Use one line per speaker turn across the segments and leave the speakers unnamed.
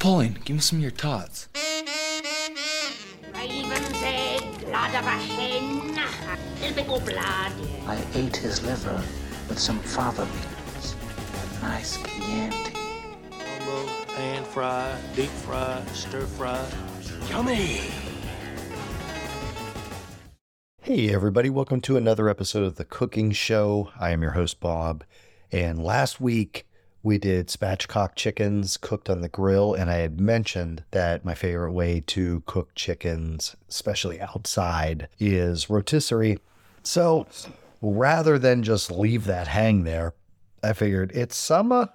Pauline, give me some of your tots.
Raven's egg, blood of a hen, a little bit more blood.
I ate his liver with some fava beans. A nice Chianti.
Combo, pan fry, deep fry, stir fry. Yummy!
Hey, everybody, welcome to another episode of The Cooking Show. I am your host, Bob. And last week, we did spatchcock chickens cooked on the grill, and I had mentioned that my favorite way to cook chickens, especially outside, is rotisserie. So rather than just leave that hang there, I figured it's summer,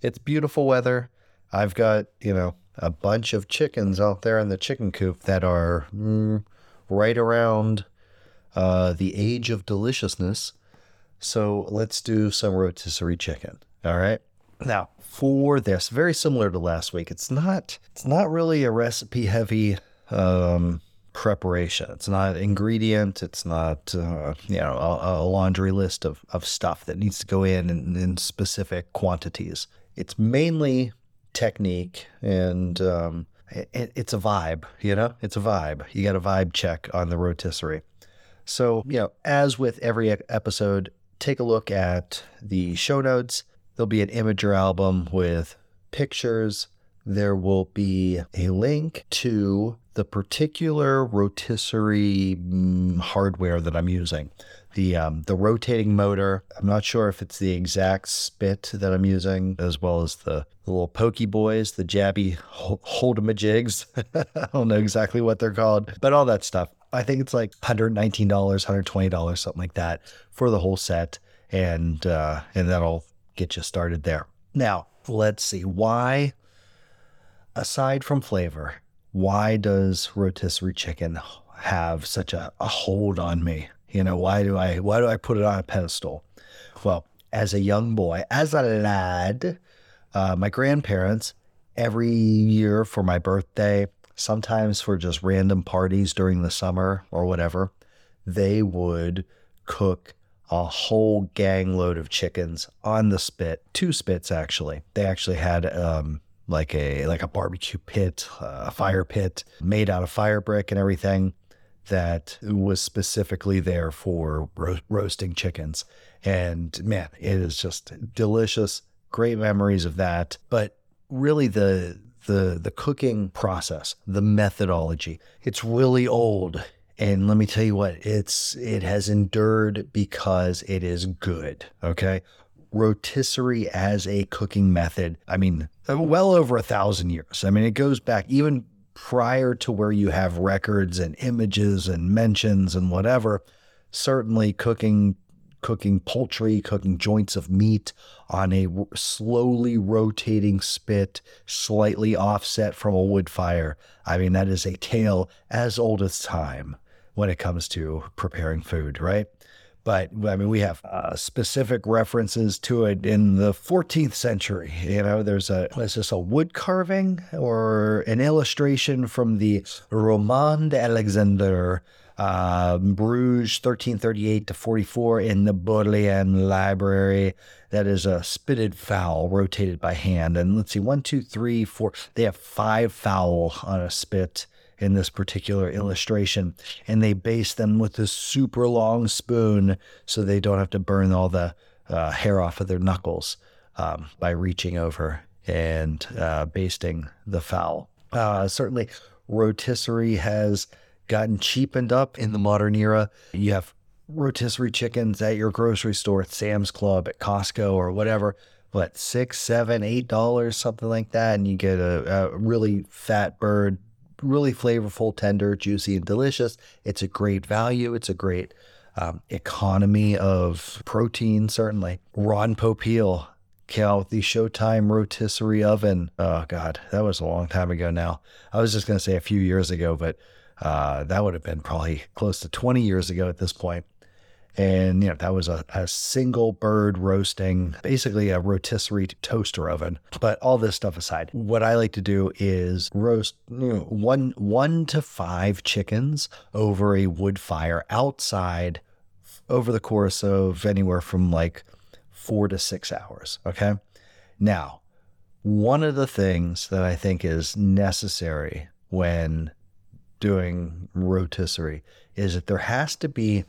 it's beautiful weather. I've got, you know, a bunch of chickens out there in the chicken coop that are mm, right around uh, the age of deliciousness. So let's do some rotisserie chicken. All right. Now, for this, very similar to last week, it's not it's not really a recipe heavy um, preparation. It's not ingredient. It's not uh, you know a, a, laundry list of, of stuff that needs to go in, in in specific quantities. It's mainly technique and um, it, it's a vibe. You know, it's a vibe. You got a vibe check on the rotisserie. So you know, as with every episode, take a look at the show notes There'll be an Imgur album with pictures. There will be a link to the particular rotisserie mm, hardware that I'm using. The um, the rotating motor. I'm not sure if it's the exact spit that I'm using, as well as the, the little pokey boys, the jabby hold'em-a-jigs. I don't know exactly what they're called, but all that stuff. I think it's like $119, $120, something like that for the whole set. And uh, and that'll get you started there. Now, let's see why, aside from flavor, why does rotisserie chicken have such a, a hold on me? You know, why do I why do I put it on a pedestal? Well, as a young boy, as a lad, uh, my grandparents every year for my birthday, sometimes for just random parties during the summer or whatever, they would cook a whole gang load of chickens on the spit, two spits actually. They actually had um, like a like a barbecue pit, a fire pit made out of fire brick and everything that was specifically there for ro- roasting chickens. And man, it is just delicious. Great memories of that. But really the the the cooking process, the methodology, it's really old. And let me tell you what, it's it has endured because it is good. Okay. Rotisserie as a cooking method, I mean, uh, well over a thousand years. I mean, it goes back even prior to where you have records and images and mentions and whatever. Certainly, cooking cooking poultry, cooking joints of meat on a slowly rotating spit, slightly offset from a wood fire. I mean, that is a tale as old as time when it comes to preparing food, right? But I mean, we have uh, specific references to it in the 14th century. You know, there's a, is this a wood carving or an illustration from the Roman d'Alexandre, uh, Bruges, 1338 to 44 in the Bodleian Library. That is a spitted fowl rotated by hand. And let's see, one, two, three, four. They have five fowl on a spit in this particular illustration. And they baste them with this super long spoon so they don't have to burn all the uh, hair off of their knuckles um, by reaching over and uh, basting the fowl. Uh, certainly, rotisserie has gotten cheapened up in the modern era. You have rotisserie chickens at your grocery store, at Sam's Club, at Costco, or whatever. What six, seven, eight dollars, something like that, and you get a, a really fat bird really flavorful, tender, juicy, and delicious. It's a great value. It's a great um, economy of protein, certainly. Ron Popeil came the Showtime rotisserie oven. Oh, God, that was a long time ago now. I was just going to say a few years ago, but uh, that would have been probably close to 20 years ago at this point and you know that was a, a single bird roasting basically a rotisserie toaster oven. But all this stuff aside what i like to do is roast you know, one one to five chickens over a wood fire outside over the course of anywhere from like four to six hours okay? Now one of the things that I think is necessary when doing rotisserie is that there has to be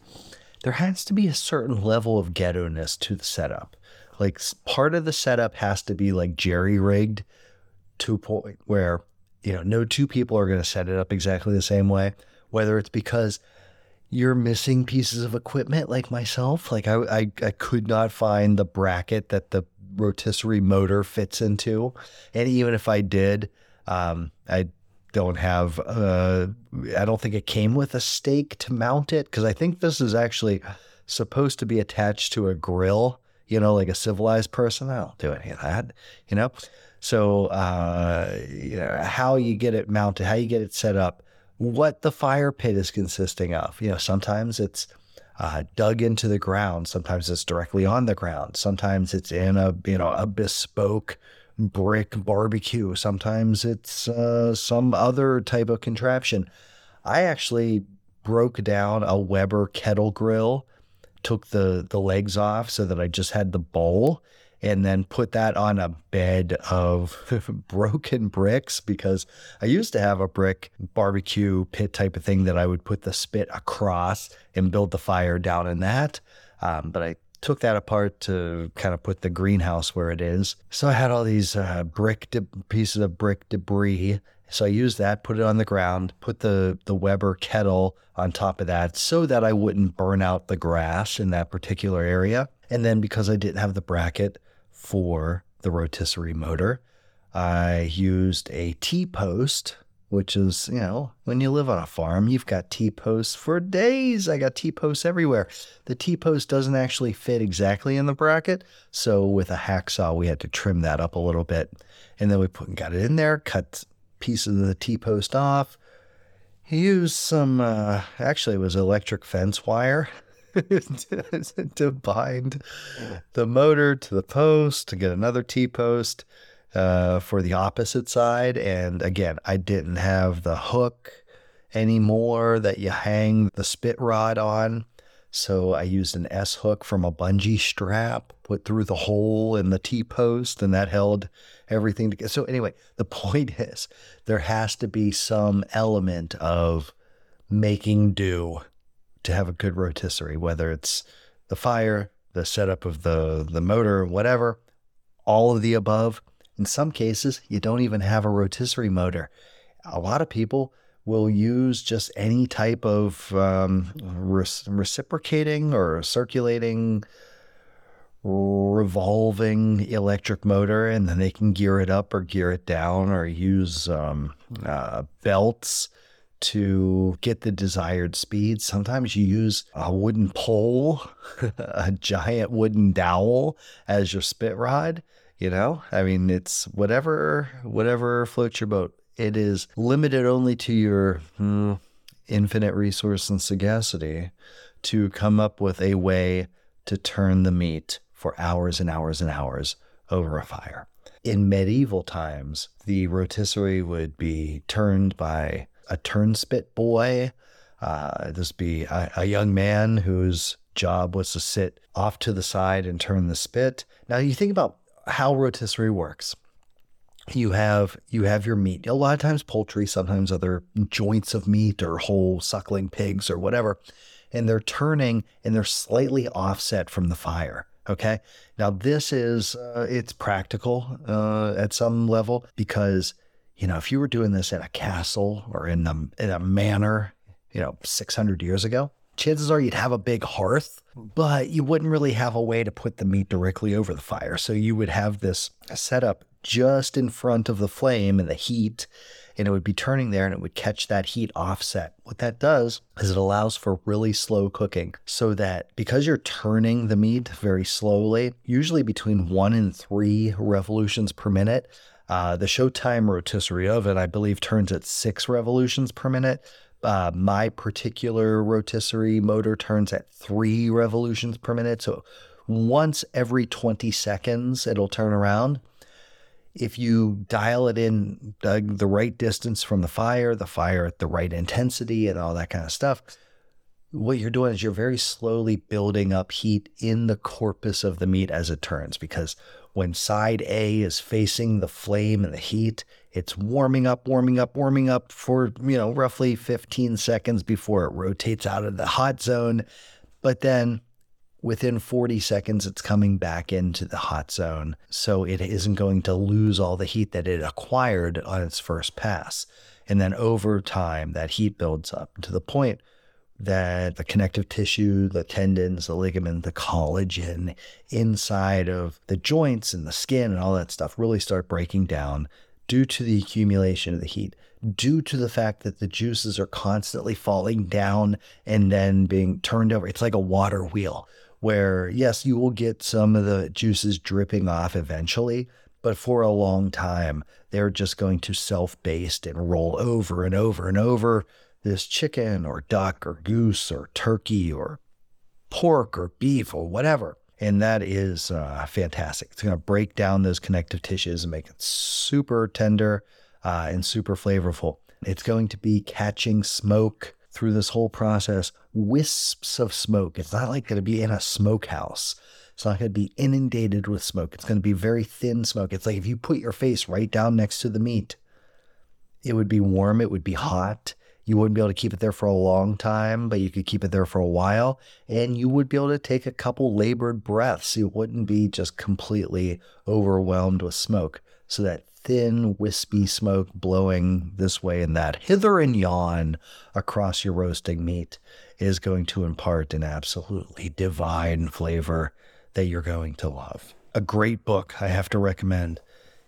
there has to be a certain level of ghetto-ness to the setup. Like part of the setup has to be like jerry rigged to a point where you know no two people are going to set it up exactly the same way. Whether it's because you're missing pieces of equipment like myself. Like I, I, I could not find the bracket that the rotisserie motor fits into, and even if I did, um, I don't have. Uh, I don't think it came with a stake to mount it because I think this is actually supposed to be attached to a grill. You know, like a civilized person. I don't do any of that. You know, so uh, you know how you get it mounted, how you get it set up what the fire pit is consisting of. You know, sometimes it's uh, dug into the ground. Sometimes it's directly on the ground. Sometimes it's in a you know a bespoke brick barbecue. Sometimes it's uh, some other type of contraption. I actually broke down a Weber kettle grill, took the the legs off so that I just had the bowl and then put that on a bed of broken bricks because I used to have a brick barbecue pit type of thing that I would put the spit across and build the fire down in that. Um, but I took that apart to kind of put the greenhouse where it is. So I had all these uh, brick de- pieces of brick debris. So I used that, put it on the ground, put the the Weber kettle on top of that so that I wouldn't burn out the grass in that particular area. And then because I didn't have the bracket for the rotisserie motor, I used a T post, which is, you know, when you live on a farm, you've got T posts for days. I got T posts everywhere. The T post doesn't actually fit exactly in the bracket. So with a hacksaw, we had to trim that up a little bit. And then we put, got it in there, cut pieces of the T post off. He used some, uh, actually, it was electric fence wire to, bind the motor to the post to get another T post uh, for the opposite side. And again, I didn't have the hook anymore that you hang the spit rod on. So I used an S hook from a bungee strap, put through the hole in the T post, and that held everything together. So, anyway, the point is there has to be some element of making do to have a good rotisserie, whether it's the fire, the setup of the, the motor, whatever, all of the above. In some cases, you don't even have a rotisserie motor. A lot of people will use just any type of um, res- reciprocating or circulating revolving electric motor and then they can gear it up or gear it down or use um, uh, belts to get the desired speed. Sometimes you use a wooden pole, a giant wooden dowel as your spit rod. You know, I mean, it's whatever whatever floats your boat. It is limited only to your hmm, infinite resource and sagacity to come up with a way to turn the meat for hours and hours and hours over a fire. In medieval times, the rotisserie would be turned by a turnspit boy. Uh, this be a, a young man whose job was to sit off to the side and turn the spit. Now you think about how rotisserie works. You have you have your meat. A lot of times poultry, sometimes other joints of meat or whole suckling pigs or whatever, and they're turning and they're slightly offset from the fire. Okay. Now this is uh, it's practical uh, at some level because you know if you were doing this in a castle or in a in a manor, you know, 600 years ago, chances are you'd have a big hearth, but you wouldn't really have a way to put the meat directly over the fire. So you would have this setup just in front of the flame and the heat, and it would be turning there and it would catch that heat offset. What that does is it allows for really slow cooking so that because you're turning the meat very slowly, usually between one and three revolutions per minute, uh, the Showtime rotisserie oven, I believe, turns at six revolutions per minute. Uh, my particular rotisserie motor turns at three revolutions per minute. So once every 20 seconds, it'll turn around. If you dial it in the, the right distance from the fire, the fire at the right intensity, and all that kind of stuff, what you're doing is you're very slowly building up heat in the corpus of the meat as it turns. Because when side A is facing the flame and the heat, it's warming up, warming up, warming up for, you know, roughly 15 seconds before it rotates out of the hot zone. But then within 40 seconds, it's coming back into the hot zone. So it isn't going to lose all the heat that it acquired on its first pass. And then over time, that heat builds up to the point that the connective tissue, the tendons, the ligament, the collagen inside of the joints and the skin and all that stuff really start breaking down due to the accumulation of the heat, due to the fact that the juices are constantly falling down and then being turned over. It's like a water wheel where, yes, you will get some of the juices dripping off eventually, but for a long time, they're just going to self baste and roll over and over and over this chicken or duck or goose or turkey or pork or beef or whatever. And that is uh, fantastic. It's going to break down those connective tissues and make it super tender uh, and super flavorful. It's going to be catching smoke through this whole process, wisps of smoke. It's not like going to be in a smokehouse. It's not going to be inundated with smoke. It's going to be very thin smoke. It's like if you put your face right down next to the meat, it would be warm, it would be hot, you wouldn't be able to keep it there for a long time, but you could keep it there for a while. And you would be able to take a couple labored breaths. You wouldn't be just completely overwhelmed with smoke. So that thin, wispy smoke blowing this way and that, hither and yon across your roasting meat, is going to impart an absolutely divine flavor that you're going to love. A great book I have to recommend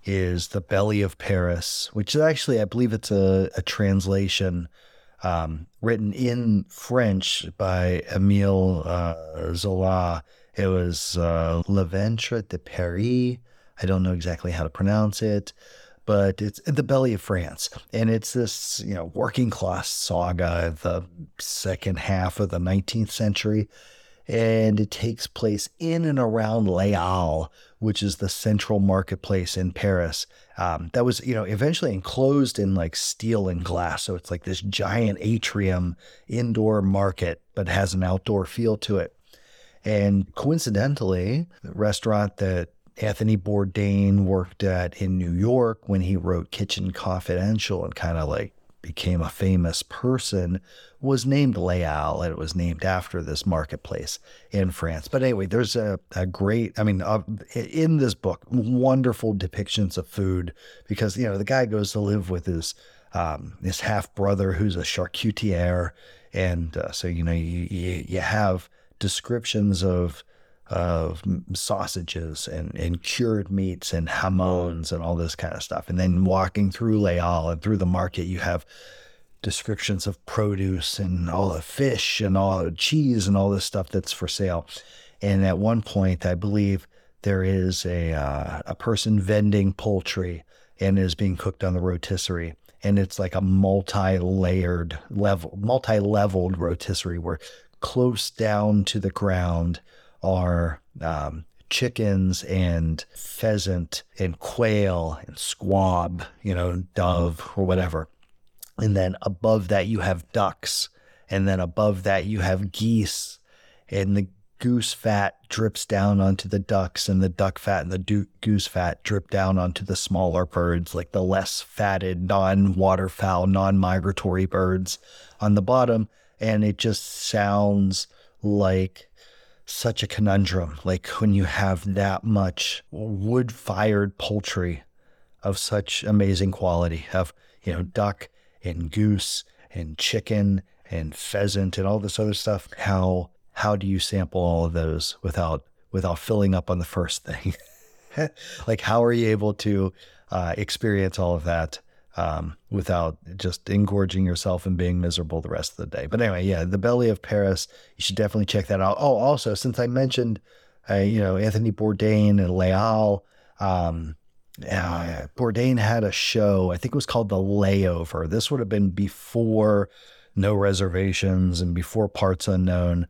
is The Belly of Paris, which is actually, I believe it's a, a translation um, written in French by Emile uh, Zola. It was uh, Le Ventre de Paris. I don't know exactly how to pronounce it, but it's the belly of France. And it's this, you know, working class saga of the second half of the 19th century. And it takes place in and around Halles, which is the central marketplace in Paris. Um, that was, you know, eventually enclosed in like steel and glass. So it's like this giant atrium indoor market, but has an outdoor feel to it. And coincidentally, the restaurant that Anthony Bourdain worked at in New York when he wrote Kitchen Confidential and kind of like became a famous person was named Les and it was named after this marketplace in France. But anyway, there's a, a great, I mean, uh, in this book, wonderful depictions of food because, you know, the guy goes to live with his, um, his half brother who's a charcutier. And uh, so, you know, you, you, you have descriptions of of sausages and, and cured meats and hamons and all this kind of stuff. And then walking through Halles and through the market, you have descriptions of produce and all the fish and all the cheese and all this stuff that's for sale. And at one point, I believe there is a uh, a person vending poultry and is being cooked on the rotisserie. And it's like a multi-layered level, multi-leveled rotisserie where close down to the ground are um, chickens and pheasant and quail and squab, you know, dove or whatever. And then above that, you have ducks. And then above that, you have geese. And the goose fat drips down onto the ducks, and the duck fat and the do- goose fat drip down onto the smaller birds, like the less fatted, non waterfowl, non migratory birds on the bottom. And it just sounds like such a conundrum. Like when you have that much wood fired poultry of such amazing quality, of, you know, duck and goose and chicken and pheasant and all this other stuff. How how do you sample all of those without without filling up on the first thing? like how are you able to uh, experience all of that um, without just engorging yourself and being miserable the rest of the day. But anyway, yeah, the Belly of Paris. You should definitely check that out. Oh, also, since I mentioned, uh, you know, Anthony Bourdain and Halles, um, uh, Bourdain had a show. I think it was called The Layover. This would have been before No Reservations and before Parts Unknown.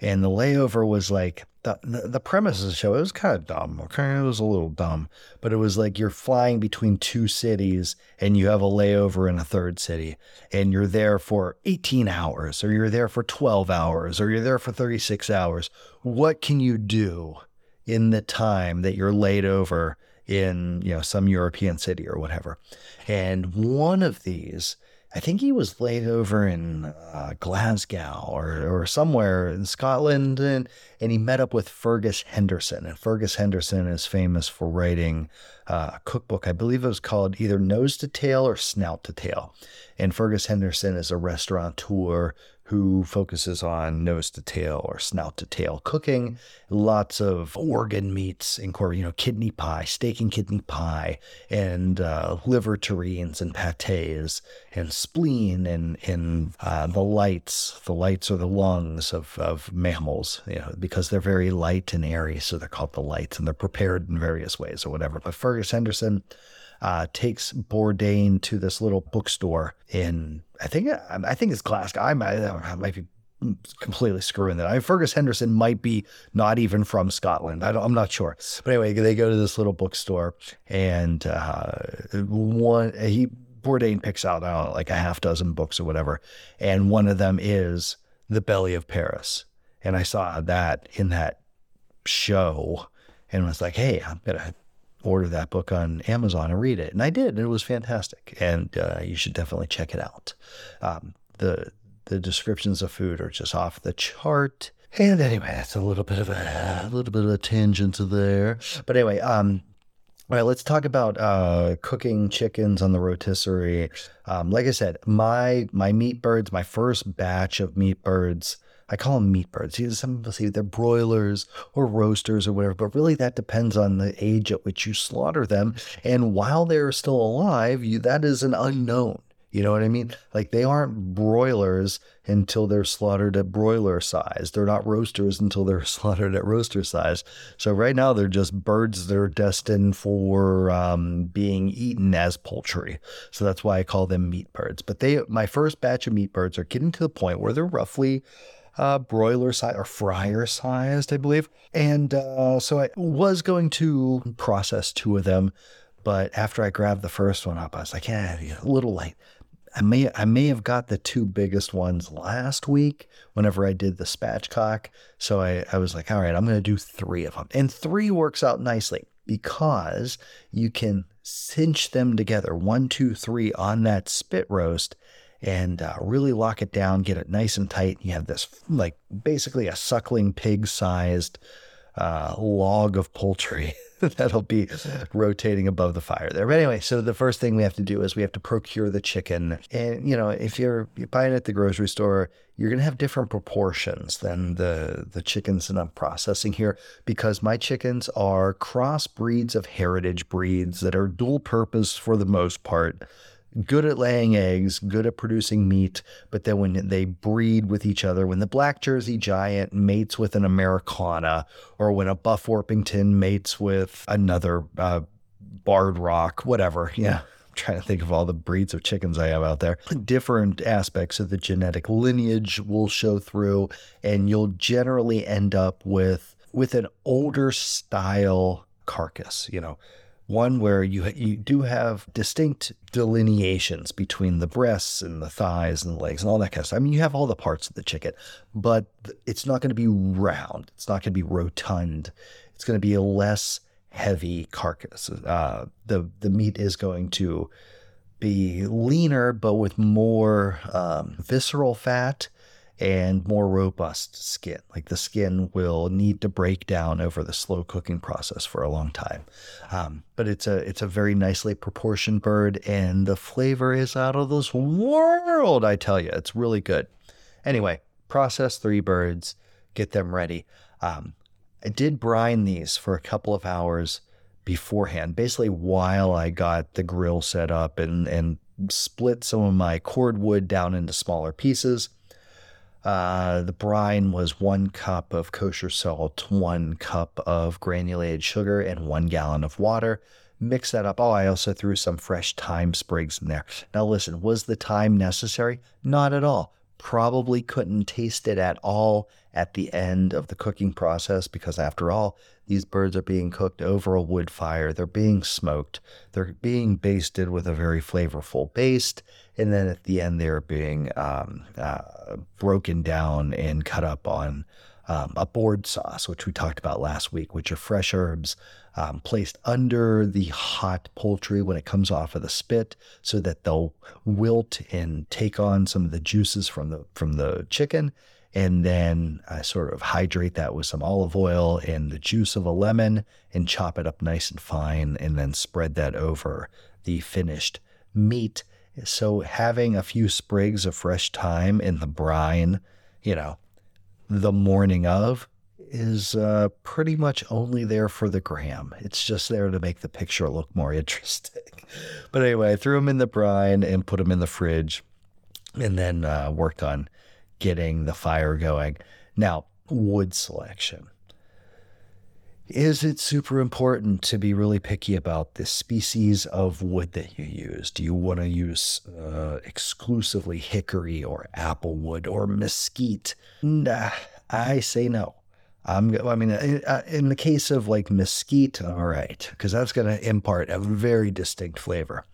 And The Layover was like the, the, premise of the show, it was kind of dumb. Okay. It was a little dumb, but it was like you're flying between two cities and you have a layover in a third city and you're there for 18 hours or you're there for 12 hours or you're there for 36 hours. What can you do in the time that you're laid over in you know some European city or whatever. And one of these, I think he was laid over in uh, Glasgow or or somewhere in Scotland, and and he met up with Fergus Henderson. And Fergus Henderson is famous for writing uh, a cookbook. I believe it was called either Nose to Tail or Snout to Tail. And Fergus Henderson is a restaurateur who focuses on nose to tail or snout to tail cooking. Lots of organ meats, incorporate, you know, kidney pie, steak and kidney pie, and uh, liver terrines and pates, and spleen and and uh, the lights. The lights are the lungs of of mammals, you know, because they're very light and airy, so they're called the lights, and they're prepared in various ways or whatever. But Fergus Henderson uh, takes Bourdain to this little bookstore in I think I think it's Glasgow. I might, I might be completely screwing that. I mean, Fergus Henderson might be not even from Scotland. I am not sure. But anyway, they go to this little bookstore, and uh, one he Bourdain picks out know, like a half dozen books or whatever, and one of them is The Belly of Paris. And I saw that in that show, and was like, hey, I'm gonna order that book on Amazon and read it. And I did, and it was fantastic. And uh, you should definitely check it out. Um, the the descriptions of food are just off the chart. And anyway, that's a little bit of a, a little bit of a tangent there. But anyway, um, all right, let's talk about uh, cooking chickens on the rotisserie. Um, like I said, my my meat birds, my first batch of meat birds I call them meat birds. Some people say they're broilers or roasters or whatever, but really that depends on the age at which you slaughter them. And while they're still alive, you, that is an unknown. You know what I mean? Like they aren't broilers until they're slaughtered at broiler size. They're not roasters until they're slaughtered at roaster size. So right now they're just birds that are destined for um, being eaten as poultry. So that's why I call them meat birds. But they, my first batch of meat birds are getting to the point where they're roughly uh, broiler size or fryer sized, I believe. And uh, so I was going to process two of them, but after I grabbed the first one up, I was like, yeah, a little light. I may I may have got the two biggest ones last week whenever I did the spatchcock. So I, I was like, all right, I'm going to do three of them. And three works out nicely because you can cinch them together, one, two, three on that spit roast and uh, really lock it down, get it nice and tight. You have this like basically a suckling pig sized uh, log of poultry that'll be rotating above the fire there. But anyway, so the first thing we have to do is we have to procure the chicken. And, you know, if you're, you're buying it at the grocery store, you're going to have different proportions than the, the chickens that I'm processing here because my chickens are cross breeds of heritage breeds that are dual purpose for the most part good at laying eggs, good at producing meat, but then when they breed with each other, when the black Jersey giant mates with an Ameraucana, or when a Buff Orpington mates with another uh, Barred Rock, whatever, yeah. I'm trying to think of all the breeds of chickens I have out there. Different aspects of the genetic lineage will show through, and you'll generally end up with with an older style carcass. You know, one where you you do have distinct delineations between the breasts and the thighs and the legs and all that kind of stuff. I mean, you have all the parts of the chicken, but it's not going to be round. It's not going to be rotund. It's going to be a less heavy carcass. Uh, the the meat is going to be leaner, but with more um, visceral fat and more robust skin. Like the skin will need to break down over the slow cooking process for a long time. Um, but it's a it's a very nicely proportioned bird, and the flavor is out of this world. I tell you, it's really good. Anyway, process three birds, get them ready. Um, I did brine these for a couple of hours beforehand, basically while I got the grill set up and and split some of my cordwood down into smaller pieces uh, the brine was one cup of kosher salt, one cup of granulated sugar, and one gallon of water. Mix that up. Oh, I also threw some fresh thyme sprigs in there. Now, listen, was the thyme necessary? Not at all. Probably couldn't taste it at all at the end of the cooking process because, after all, these birds are being cooked over a wood fire. They're being smoked. They're being basted with a very flavorful baste. And then at the end, they're being um, uh, broken down and cut up on um, a board sauce, which we talked about last week, which are fresh herbs um, placed under the hot poultry when it comes off of the spit, so that they'll wilt and take on some of the juices from the from the chicken. And then I sort of hydrate that with some olive oil and the juice of a lemon and chop it up nice and fine, and then spread that over the finished meat. So having a few sprigs of fresh thyme in the brine, you know, the morning of is uh, pretty much only there for the gram. It's just there to make the picture look more interesting. But anyway, I threw them in the brine and put them in the fridge and then uh, worked on getting the fire going. Now, wood selection. Is it super important to be really picky about the species of wood that you use? Do you want to use uh, exclusively hickory or apple wood or mesquite? Nah, I say no. I'm, I mean, uh, in the case of like mesquite, all right, because that's going to impart a very distinct flavor.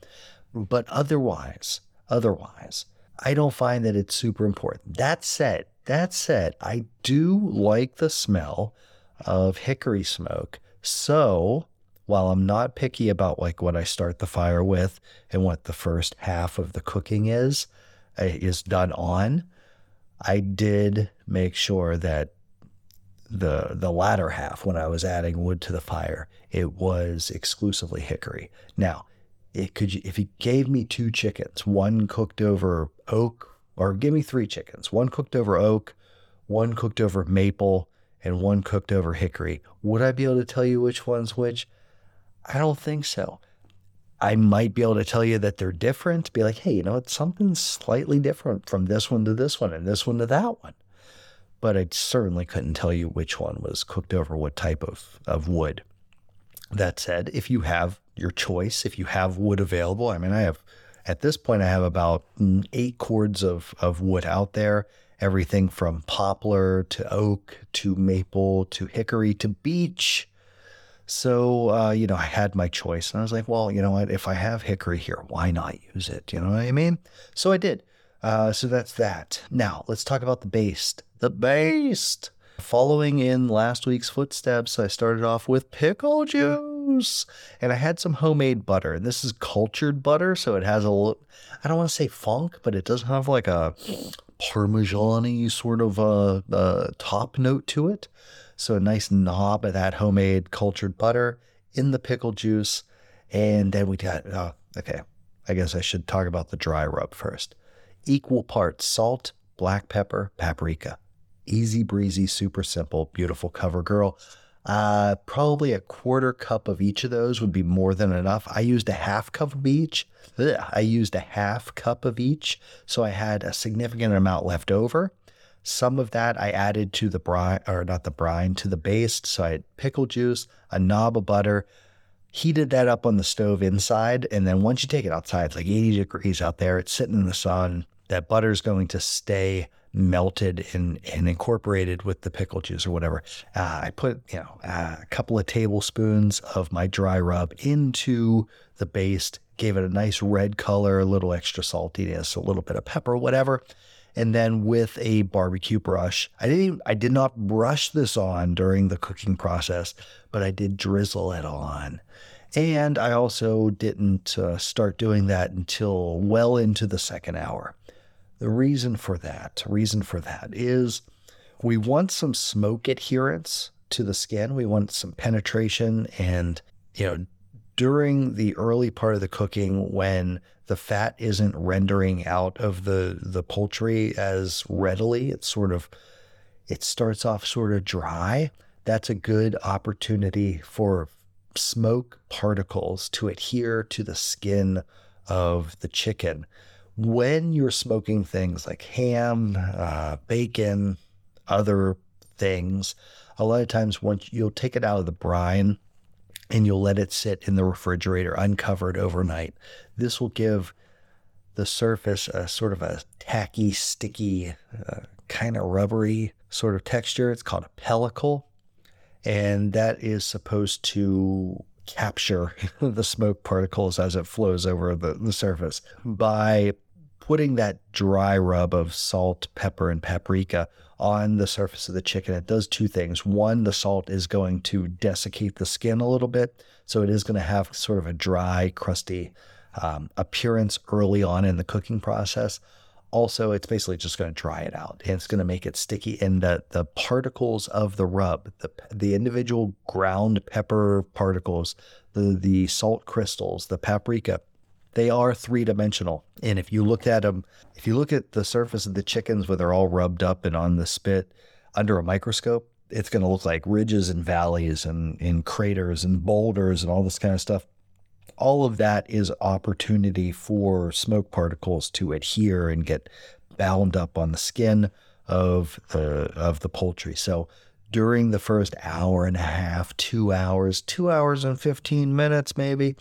But otherwise, otherwise, I don't find that it's super important. That said, that said, I do like the smell of hickory smoke. So while I'm not picky about like what I start the fire with and what the first half of the cooking is, uh, is done on, I did make sure that the the latter half when I was adding wood to the fire, it was exclusively hickory. Now, it could if you gave me two chickens, one cooked over oak, or give me three chickens, one cooked over oak, one cooked over maple, and one cooked over hickory, would I be able to tell you which one's which? I don't think so. I might be able to tell you that they're different, be like, hey, you know, it's something slightly different from this one to this one and this one to that one but I certainly couldn't tell you which one was cooked over what type of, of wood. That said, if you have your choice, if you have wood available, I mean, I have, at this point, I have about mm, eight cords of, of wood out there, everything from poplar to oak to maple to hickory to beech. So, uh, you know, I had my choice and I was like, well, you know what? If I have hickory here, why not use it? You know what I mean? So I did. Uh, so that's that. Now, let's talk about the baste the baste. Following in last week's footsteps, I started off with pickle juice and I had some homemade butter. And This is cultured butter, so it has a little, I don't want to say funk, but it does have like a parmesan sort of a, top note to it. So a nice knob of that homemade cultured butter in the pickle juice. And then we got, oh, okay, I guess I should talk about the dry rub first. Equal parts salt, black pepper, paprika easy breezy, super simple, beautiful cover girl. Uh, probably a quarter cup of each of those would be more than enough. I used a half cup of each. Ugh, I used a half cup of each, so I had a significant amount left over. Some of that I added to the brine, or not the brine, to the base. So I had pickle juice, a knob of butter, heated that up on the stove inside. And then once you take it outside, it's like 80 degrees out there, it's sitting in the sun. That butter is going to stay melted and, and incorporated with the pickle juice or whatever. Uh, I put, you know, uh, a couple of tablespoons of my dry rub into the baste, gave it a nice red color, a little extra saltiness, a little bit of pepper, whatever. And then with a barbecue brush, I didn't, I did not brush this on during the cooking process, but I did drizzle it on. And I also didn't uh, start doing that until well into the second hour. The reason for that, reason for that is we want some smoke adherence to the skin. We want some penetration and, you know, during the early part of the cooking when the fat isn't rendering out of the the poultry as readily, it's sort of it starts off sort of dry. That's a good opportunity for smoke particles to adhere to the skin of the chicken when you're smoking things like ham, uh, bacon, other things, a lot of times once you'll take it out of the brine and you'll let it sit in the refrigerator uncovered overnight. This will give the surface a sort of a tacky, sticky, uh, kind of rubbery sort of texture. It's called a pellicle. And that is supposed to capture the smoke particles as it flows over the, the surface by putting that dry rub of salt, pepper, and paprika on the surface of the chicken, it does two things. One, the salt is going to desiccate the skin a little bit. So it is going to have sort of a dry, crusty um, appearance early on in the cooking process. Also, it's basically just going to dry it out and it's going to make it sticky. And the, the particles of the rub, the, the individual ground pepper particles, the, the salt crystals, the paprika, they are three dimensional. And if you look at them, if you look at the surface of the chickens where they're all rubbed up and on the spit under a microscope, it's going to look like ridges and valleys and, and craters and boulders and all this kind of stuff. All of that is opportunity for smoke particles to adhere and get bound up on the skin of the of the poultry. So during the first hour and a half, two hours, two hours and 15 minutes, maybe,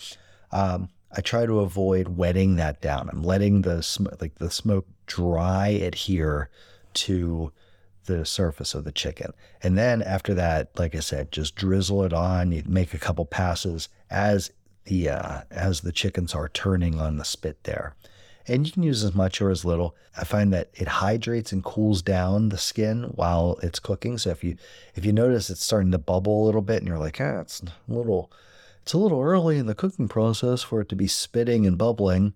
um, I try to avoid wetting that down. I'm letting the sm- like the smoke dry adhere to the surface of the chicken. And then after that, like I said, just drizzle it on. You make a couple passes as the uh, as the chickens are turning on the spit there. And you can use as much or as little. I find that it hydrates and cools down the skin while it's cooking. So if you if you notice it's starting to bubble a little bit and you're like, ah, it's a little it's a little early in the cooking process for it to be spitting and bubbling,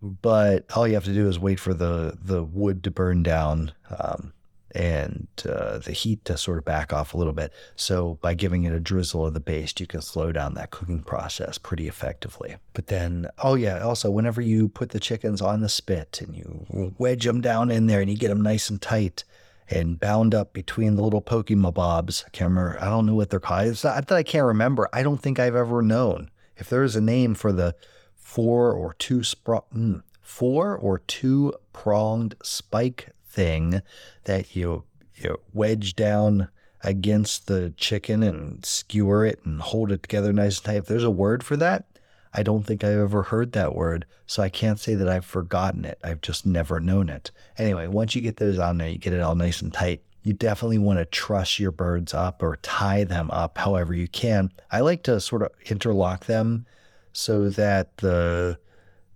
but all you have to do is wait for the the wood to burn down um, and uh, the heat to sort of back off a little bit. So by giving it a drizzle of the baste, you can slow down that cooking process pretty effectively. But then, oh yeah, also whenever you put the chickens on the spit and you wedge them down in there and you get them nice and tight and bound up between the little Pokemon bobs. I can't remember. I don't know what they're called. It's not that I can't remember. I don't think I've ever known if there is a name for the four or two spro- mm, four or two pronged spike thing that you you wedge down against the chicken and skewer it and hold it together nice and tight. If there's a word for that, I don't think I've ever heard that word, so I can't say that I've forgotten it. I've just never known it. Anyway, once you get those on there, you get it all nice and tight. You definitely want to truss your birds up or tie them up however you can. I like to sort of interlock them so that the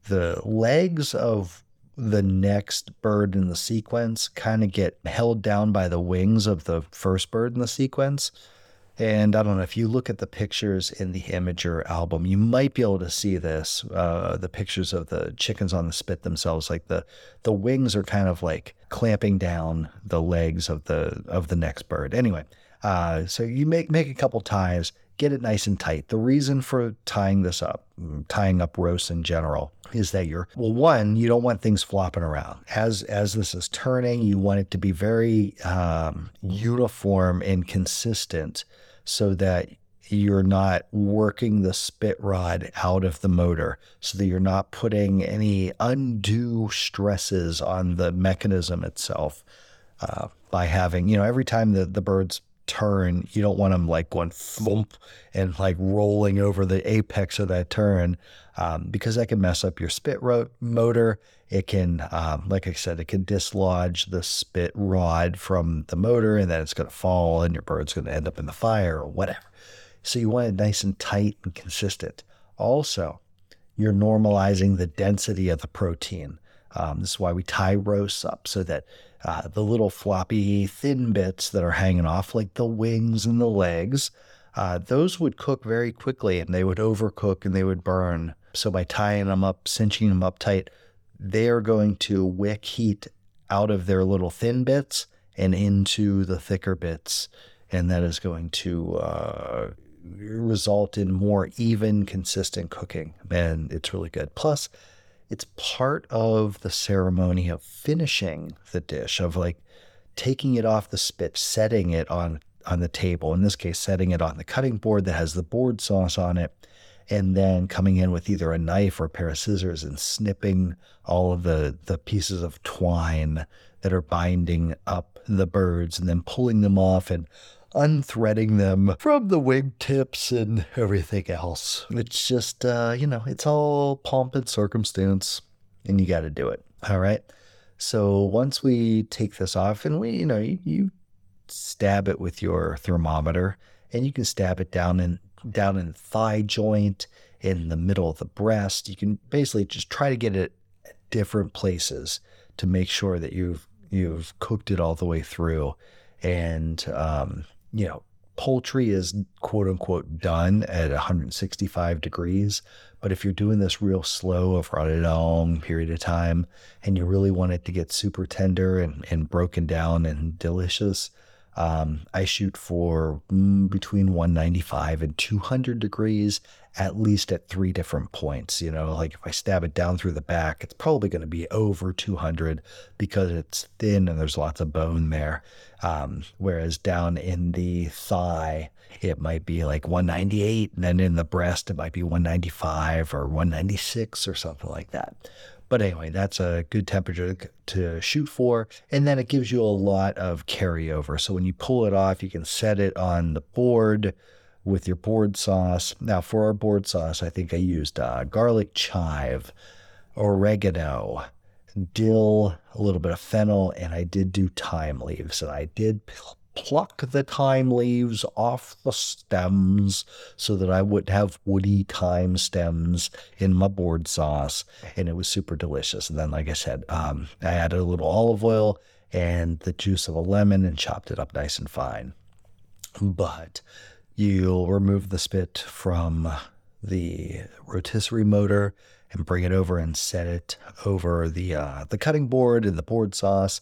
the legs of the next bird in the sequence kind of get held down by the wings of the first bird in the sequence. And I don't know if you look at the pictures in the Imgur album, you might be able to see this. Uh, the pictures of the chickens on the spit themselves, like the the wings are kind of like clamping down the legs of the of the next bird. Anyway, uh, so you make make a couple ties, get it nice and tight. The reason for tying this up, tying up roasts in general, is that you're well. One, you don't want things flopping around. As as this is turning, you want it to be very um, uniform and consistent so that you're not working the spit rod out of the motor so that you're not putting any undue stresses on the mechanism itself uh, by having, you know, every time the, the birds turn, you don't want them like going thump and like rolling over the apex of that turn um, because that can mess up your spit ro- motor. It can, um, like I said, it can dislodge the spit rod from the motor and then it's going to fall and your bird's going to end up in the fire or whatever. So you want it nice and tight and consistent. Also, you're normalizing the density of the protein. Um, this is why we tie roasts up so that uh, the little floppy, thin bits that are hanging off, like the wings and the legs, uh, those would cook very quickly and they would overcook and they would burn. So by tying them up, cinching them up tight, they are going to wick heat out of their little thin bits and into the thicker bits. And that is going to uh, result in more even, consistent cooking. And it's really good. Plus, it's part of the ceremony of finishing the dish, of like taking it off the spit, setting it on on the table. In this case, setting it on the cutting board that has the board sauce on it, and then coming in with either a knife or a pair of scissors and snipping all of the the pieces of twine that are binding up the birds, and then pulling them off and unthreading them from the wingtips and everything else. It's just, uh, you know, it's all pomp and circumstance, and you got to do it. All right. So once we take this off, and we, you know, you, you stab it with your thermometer, and you can stab it down in down in the thigh joint, in the middle of the breast. You can basically just try to get it at different places to make sure that you've you've cooked it all the way through. And um, you know, poultry is quote unquote done at 165 degrees. But if you're doing this real slow over a long period of time and you really want it to get super tender and, and broken down and delicious, um, I shoot for mm, between 195 and 200 degrees, at least at three different points. You know, like if I stab it down through the back, it's probably going to be over 200 because it's thin and there's lots of bone there. Um, whereas down in the thigh, it might be like 198, and then in the breast, it might be 195 or 196 or something like that. But anyway, that's a good temperature to shoot for. And then it gives you a lot of carryover. So when you pull it off, you can set it on the board with your board sauce. Now, for our board sauce, I think I used uh, garlic chive, oregano, dill, a little bit of fennel, and I did do thyme leaves. And I did pluck the thyme leaves off the stems so that I would have woody thyme stems in my board sauce. And it was super delicious. And then, like I said, um, I added a little olive oil and the juice of a lemon and chopped it up nice and fine. But you'll remove the spit from the rotisserie motor and bring it over and set it over the uh, the cutting board and the board sauce.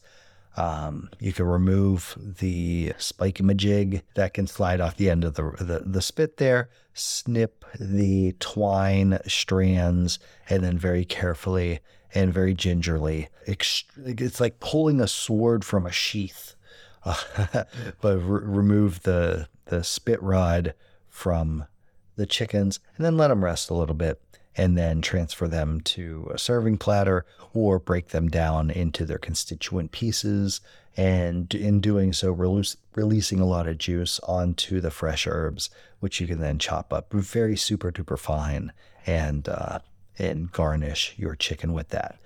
Um, you can remove the spiky majig that can slide off the end of the, the, the spit there, snip the twine strands, and then very carefully and very gingerly, it's like pulling a sword from a sheath, but re- remove the, the spit rod from the chickens and then let them rest a little bit and then transfer them to a serving platter or break them down into their constituent pieces. And in doing so, release, releasing a lot of juice onto the fresh herbs, which you can then chop up very super duper fine and, uh, and garnish your chicken with that.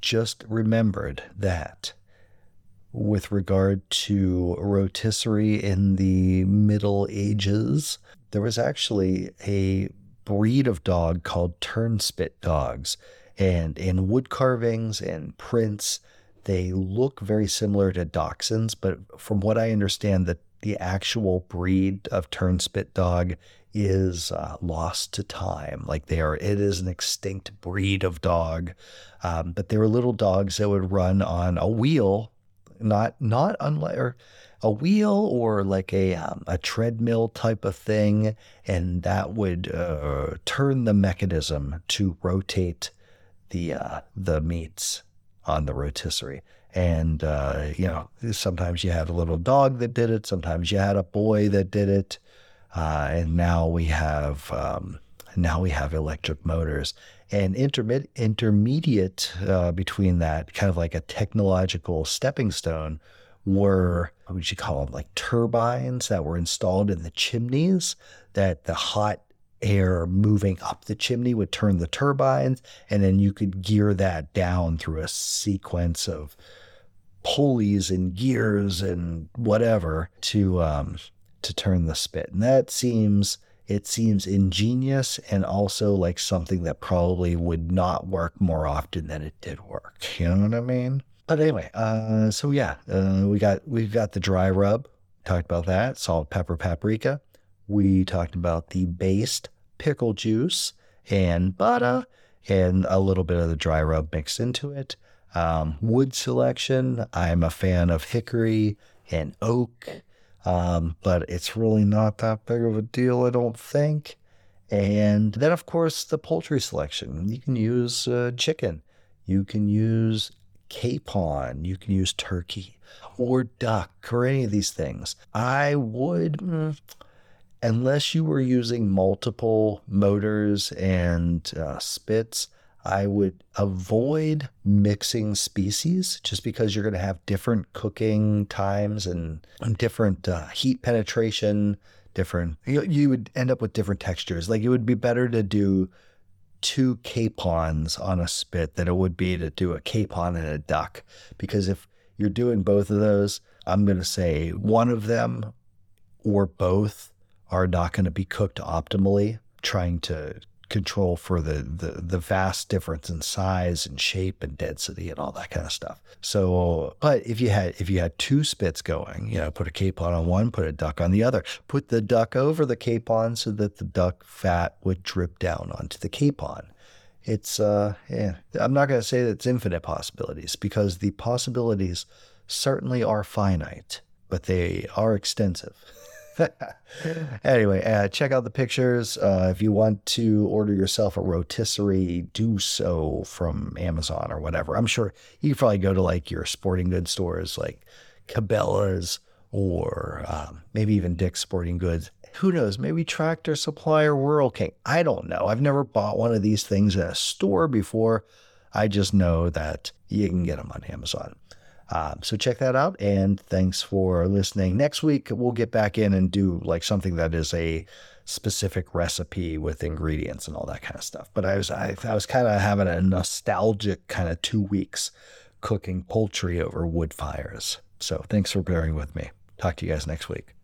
Just remembered that with regard to rotisserie in the Middle Ages, there was actually a breed of dog called turnspit dogs. And in wood carvings and prints, they look very similar to dachshunds, but from what I understand, the, the actual breed of turnspit dog is uh, lost to time. Like they are, it is an extinct breed of dog. Um, but they were little dogs that would run on a wheel, not not unlike or a wheel or like a um, a treadmill type of thing, and that would uh, turn the mechanism to rotate the uh, the meats on the rotisserie. And uh, you know, sometimes you had a little dog that did it. Sometimes you had a boy that did it. Uh, and now we have um, now we have electric motors and intermediate intermediate uh, between that, kind of like a technological stepping stone, were what would you call them like turbines that were installed in the chimneys that the hot air moving up the chimney would turn the turbines and then you could gear that down through a sequence of pulleys and gears and whatever to um, to turn the spit. And that seems it seems ingenious and also like something that probably would not work more often than it did work you know what i mean but anyway, uh, so yeah, uh, we got we've got the dry rub. Talked about that. Salt, pepper, paprika. We talked about the baste pickle juice and butter and a little bit of the dry rub mixed into it. Um, wood selection. I'm a fan of hickory and oak, um, but it's really not that big of a deal, I don't think. And then, of course, the poultry selection. You can use uh, chicken. You can use capon, you can use turkey or duck or any of these things. I would, mm, unless you were using multiple motors and uh, spits, I would avoid mixing species just because you're going to have different cooking times and different uh, heat penetration, different, you, you would end up with different textures. Like it would be better to do two capons on a spit than it would be to do a capon and a duck. Because if you're doing both of those, I'm going to say one of them or both are not going to be cooked optimally, trying to control for the, the the vast difference in size and shape and density and all that kind of stuff. So, but if you had if you had two spits going, you know, put a capon on one, put a duck on the other, put the duck over the capon so that the duck fat would drip down onto the capon. It's uh yeah, I'm not going to say that it's infinite possibilities because the possibilities certainly are finite, but they are extensive. anyway, uh, check out the pictures. Uh, if you want to order yourself a rotisserie, do so from Amazon or whatever. I'm sure you can probably go to like your sporting goods stores like Cabela's or um, maybe even Dick's Sporting Goods. Who knows? Maybe Tractor Supply or Rural King. I don't know. I've never bought one of these things at a store before. I just know that you can get them on Amazon. Um, so check that out. And thanks for listening. Next week, we'll get back in and do like something that is a specific recipe with ingredients and all that kind of stuff. But I was, I, I was kind of having a nostalgic kind of two weeks cooking poultry over wood fires. So thanks for bearing with me. Talk to you guys next week.